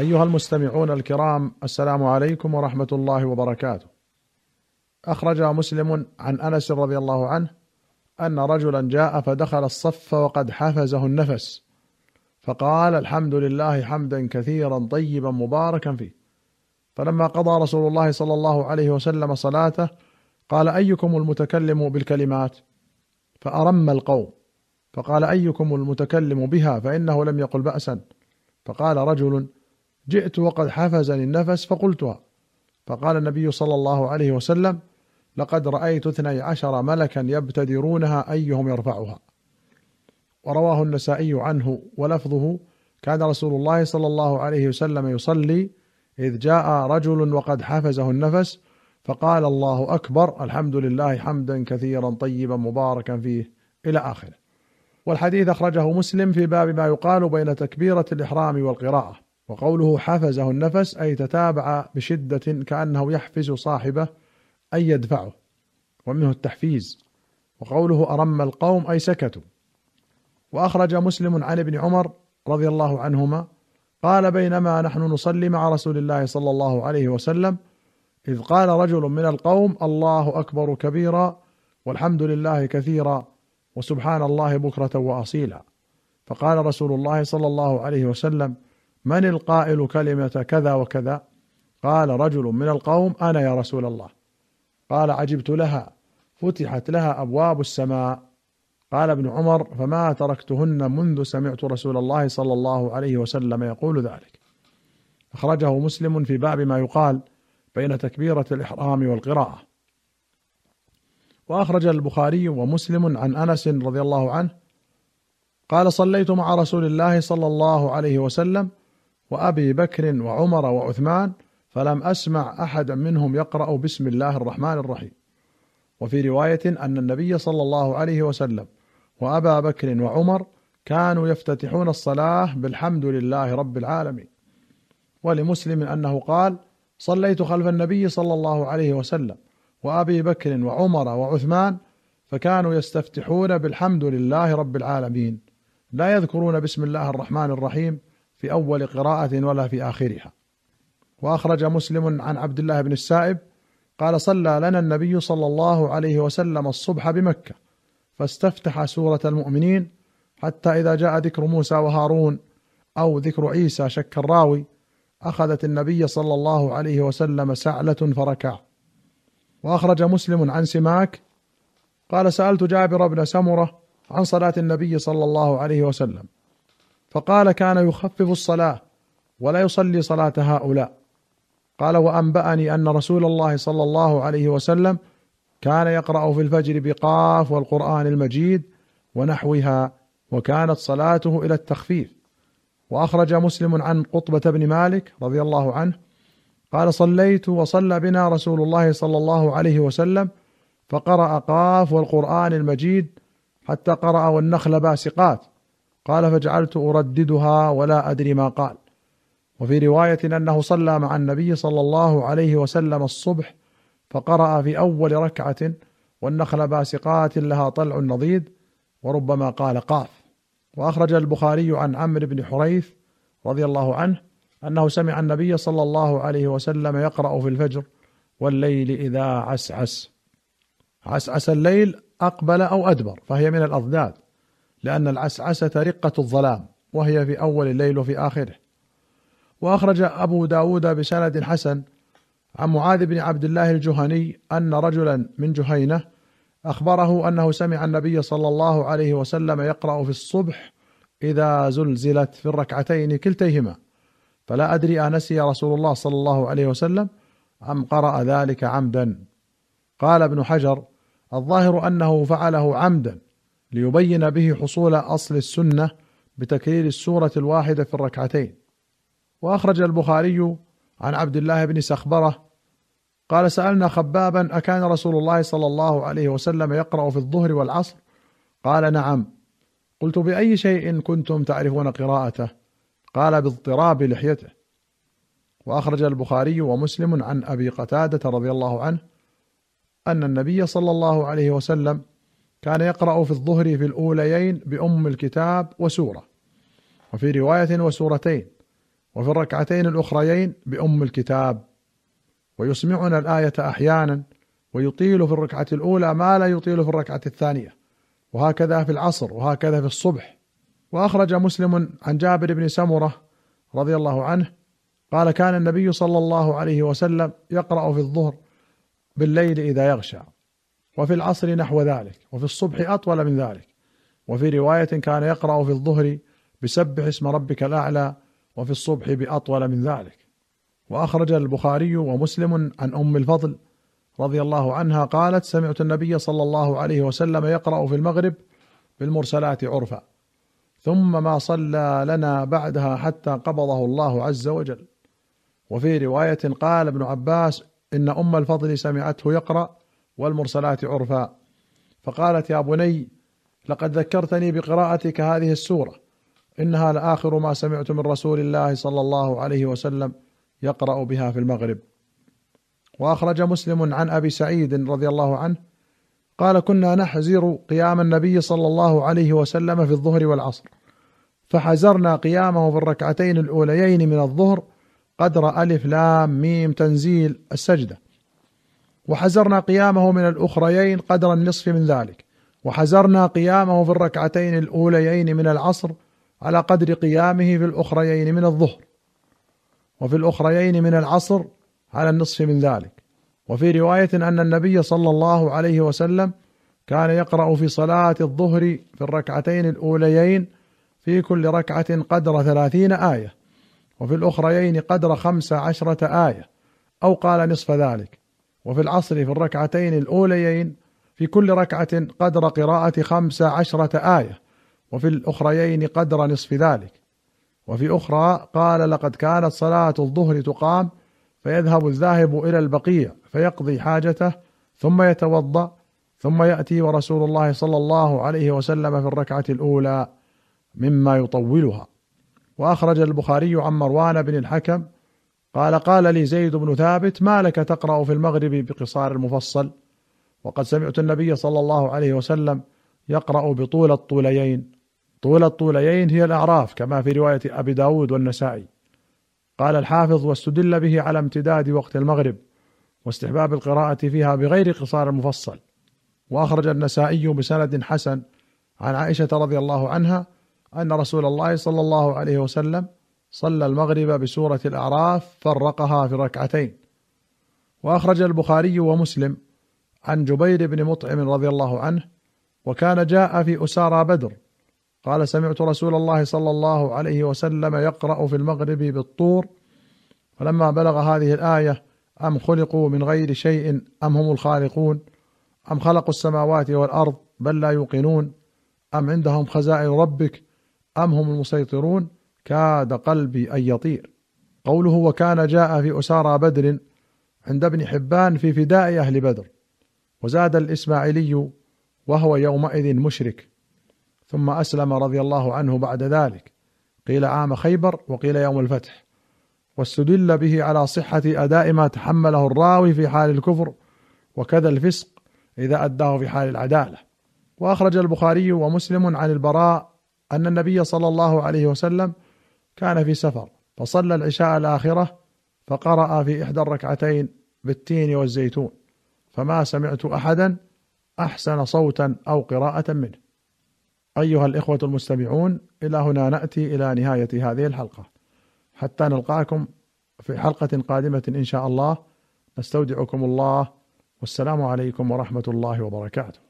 أيها المستمعون الكرام السلام عليكم ورحمة الله وبركاته. أخرج مسلم عن أنس رضي الله عنه أن رجلا جاء فدخل الصف وقد حفزه النفس فقال الحمد لله حمدا كثيرا طيبا مباركا فيه. فلما قضى رسول الله صلى الله عليه وسلم صلاته قال أيكم المتكلم بالكلمات؟ فأرم القوم فقال أيكم المتكلم بها فإنه لم يقل بأسا فقال رجل جئت وقد حفزني النفس فقلتها. فقال النبي صلى الله عليه وسلم لقد رأيت اثني عشر ملكا يبتدرونها أيهم يرفعها؟ ورواه النسائي عنه ولفظه كان رسول الله صلى الله عليه وسلم يصلي إذ جاء رجل وقد حفزه النفس فقال الله أكبر الحمد لله حمدا كثيرا طيبا مباركا فيه. إلى آخره. والحديث أخرجه مسلم في باب ما يقال بين تكبيرة الإحرام والقراءة. وقوله حفزه النفس أي تتابع بشدة كأنه يحفز صاحبه أي يدفعه. ومنه التحفيز. وقوله أرم القوم أي سكتوا. وأخرج مسلم عن ابن عمر رضي الله عنهما قال بينما نحن نصلي مع رسول الله صلى الله عليه وسلم إذ قال رجل من القوم الله أكبر كبيرا والحمد لله كثيرا وسبحان الله بكرة وأصيلا. فقال رسول الله صلى الله عليه وسلم من القائل كلمة كذا وكذا؟ قال رجل من القوم أنا يا رسول الله. قال عجبت لها فتحت لها أبواب السماء. قال ابن عمر فما تركتهن منذ سمعت رسول الله صلى الله عليه وسلم يقول ذلك. أخرجه مسلم في باب ما يقال بين تكبيرة الإحرام والقراءة. وأخرج البخاري ومسلم عن أنس رضي الله عنه قال صليت مع رسول الله صلى الله عليه وسلم وأبي بكر وعمر وعثمان فلم أسمع احدا منهم يقرأ بسم الله الرحمن الرحيم. وفي رواية أن النبي صلى الله عليه وسلم وأبا بكر وعمر كانوا يفتتحون الصلاة بالحمد لله رب العالمين. ولمسلم أنه قال صليت خلف النبي صلى الله عليه وسلم وأبي بكر وعمر وعثمان فكانوا يستفتحون بالحمد لله رب العالمين. لا يذكرون بسم الله الرحمن الرحيم في أول قراءة ولا في آخرها. وأخرج مسلم عن عبد الله بن السائب قال صلى لنا النبي صلى الله عليه وسلم الصبح بمكة فاستفتح سورة المؤمنين حتى إذا جاء ذكر موسى وهارون أو ذكر عيسى شك الراوي أخذت النبي صلى الله عليه وسلم سعلة فركع. وأخرج مسلم عن سماك قال سألت جابر بن سمرة عن صلاة النبي صلى الله عليه وسلم. فقال كان يخفف الصلاة ولا يصلي صلاة هؤلاء. قال وأنبأني أن رسول الله صلى الله عليه وسلم كان يقرأ في الفجر بقاف والقرآن المجيد ونحوها وكانت صلاته إلى التخفيف. وأخرج مسلم عن قطبة بن مالك رضي الله عنه قال صليت وصلى بنا رسول الله صلى الله عليه وسلم فقرأ قاف والقرآن المجيد حتى قرأ والنخل باسقات. قال فجعلت أرددها ولا أدري ما قال. وفي رواية أنه صلى مع النبي صلى الله عليه وسلم الصبح فقرأ في أول ركعة والنخل باسقات لها طلع نضيد وربما قال قاف. وأخرج البخاري عن عمرو بن حريث رضي الله عنه أنه سمع النبي صلى الله عليه وسلم يقرأ في الفجر والليل إذا عسعس. عسعس الليل أقبل أو أدبر فهي من الأضداد. لأن العسعسة رقة الظلام وهي في أول الليل وفي آخره. وأخرج أبو داود بسند حسن عن معاذ بن عبد الله الجهني أن رجلا من جهينة أخبره أنه سمع النبي صلى الله عليه وسلم يقرأ في الصبح إذا زلزلت في الركعتين كلتيهما. فلا أدري أنسي رسول الله صلى الله عليه وسلم أم قرأ ذلك عمدا. قال ابن حجر الظاهر أنه فعله عمدا. ليبين به حصول أصل السنة بتكرير السورة الواحدة في الركعتين. وأخرج البخاري عن عبد الله بن سخبرة قال سألنا خبابا أكان رسول الله صلى الله عليه وسلم يقرأ في الظهر والعصر؟ قال نعم. قلت بأي شيء كنتم تعرفون قراءته؟ قال باضطراب لحيته. وأخرج البخاري ومسلم عن أبي قتادة رضي الله عنه أن النبي صلى الله عليه وسلم كان يقرأ في الظهر في الأوليين بأم الكتاب وسورة وفي رواية وسورتين وفي الركعتين الأخريين بأم الكتاب ويسمعنا الآية أحيانا ويطيل في الركعة الأولى ما لا يطيل في الركعة الثانية وهكذا في العصر وهكذا في الصبح. وأخرج مسلم عن جابر بن سمرة رضي الله عنه قال كان النبي صلى الله عليه وسلم يقرأ في الظهر بالليل إذا يغشى. وفي العصر نحو ذلك وفي الصبح أطول من ذلك وفي رواية كان يقرأ في الظهر بسبح اسم ربك الأعلى وفي الصبح بأطول من ذلك. وأخرج البخاري ومسلم عن أم الفضل رضي الله عنها قالت سمعت النبي صلى الله عليه وسلم يقرأ في المغرب بالمرسلات عرفا ثم ما صلى لنا بعدها حتى قبضه الله عز وجل. وفي رواية قال ابن عباس إن أم الفضل سمعته يقرأ والمرسلات عرفا. فقالت يا بني لقد ذكرتني بقراءتك هذه السورة. إنها لآخر ما سمعت من رسول الله صلى الله عليه وسلم يقرأ بها في المغرب. وأخرج مسلم عن أبي سعيد رضي الله عنه قال كنا نحزر قيام النبي صلى الله عليه وسلم في الظهر والعصر. فحزرنا قيامه في الركعتين الأوليين من الظهر قدر ألف لام ميم تنزيل السجدة. وحزرنا قيامه من الأخريين قدر النصف من ذلك. وحزرنا قيامه في الركعتين الأوليين من العصر على قدر قيامه في الأخريين من الظهر. وفي الأخريين من العصر على النصف من ذلك. وفي رواية أن النبي صلى الله عليه وسلم كان يقرأ في صلاة الظهر في الركعتين الأوليين في كل ركعة قدر ثلاثين آية. وفي الأخريين قدر خمس عشرة آية. أو قال نصف ذلك. وفي العصر في الركعتين الأوليين في كل ركعة قدر قراءة خمس عشرة آية وفي الأخريين قدر نصف ذلك. وفي أخرى قال لقد كانت صلاة الظهر تقام فيذهب الذاهب إلى البقيع فيقضي حاجته ثم يتوضأ ثم يأتي ورسول الله صلى الله عليه وسلم في الركعة الأولى مما يطولها. وأخرج البخاري عن مروان بن الحكم قال قال لي زيد بن ثابت ما لك تقرأ في المغرب بقصار المفصل؟ وقد سمعت النبي صلى الله عليه وسلم يقرأ بطول الطوليين. طول الطوليين هي الأعراف كما في رواية أبي داود والنسائي. قال الحافظ واستدل به على امتداد وقت المغرب واستحباب القراءة فيها بغير قصار المفصل. وأخرج النسائي بسند حسن عن عائشة رضي الله عنها أن رسول الله صلى الله عليه وسلم صلى المغرب بسورة الأعراف فرقها في ركعتين. وأخرج البخاري ومسلم عن جبير بن مطعم رضي الله عنه وكان جاء في أسارى بدر. قال سمعت رسول الله صلى الله عليه وسلم يقرأ في المغرب بالطور فلما بلغ هذه الآية أم خلقوا من غير شيء أم هم الخالقون؟ أم خلقوا السماوات والأرض بل لا يوقنون؟ أم عندهم خزائن ربك أم هم المسيطرون؟ كاد قلبي أن يطير. قوله وكان جاء في أسارى بدر عند ابن حبان في فداء أهل بدر وزاد الإسماعيلي وهو يومئذ مشرك. ثم أسلم رضي الله عنه بعد ذلك. قيل عام خيبر وقيل يوم الفتح. واستدل به على صحة أداء ما تحمله الراوي في حال الكفر وكذا الفسق إذا أداه في حال العدالة. وأخرج البخاري ومسلم عن البراء أن النبي صلى الله عليه وسلم كان في سفر فصلى العشاء الآخرة فقرأ في إحدى الركعتين بالتين والزيتون فما سمعت أحدا أحسن صوتا أو قراءة منه. أيها الإخوة المستمعون إلى هنا نأتي إلى نهاية هذه الحلقة. حتى نلقاكم في حلقة قادمة إن شاء الله. نستودعكم الله. والسلام عليكم ورحمة الله وبركاته.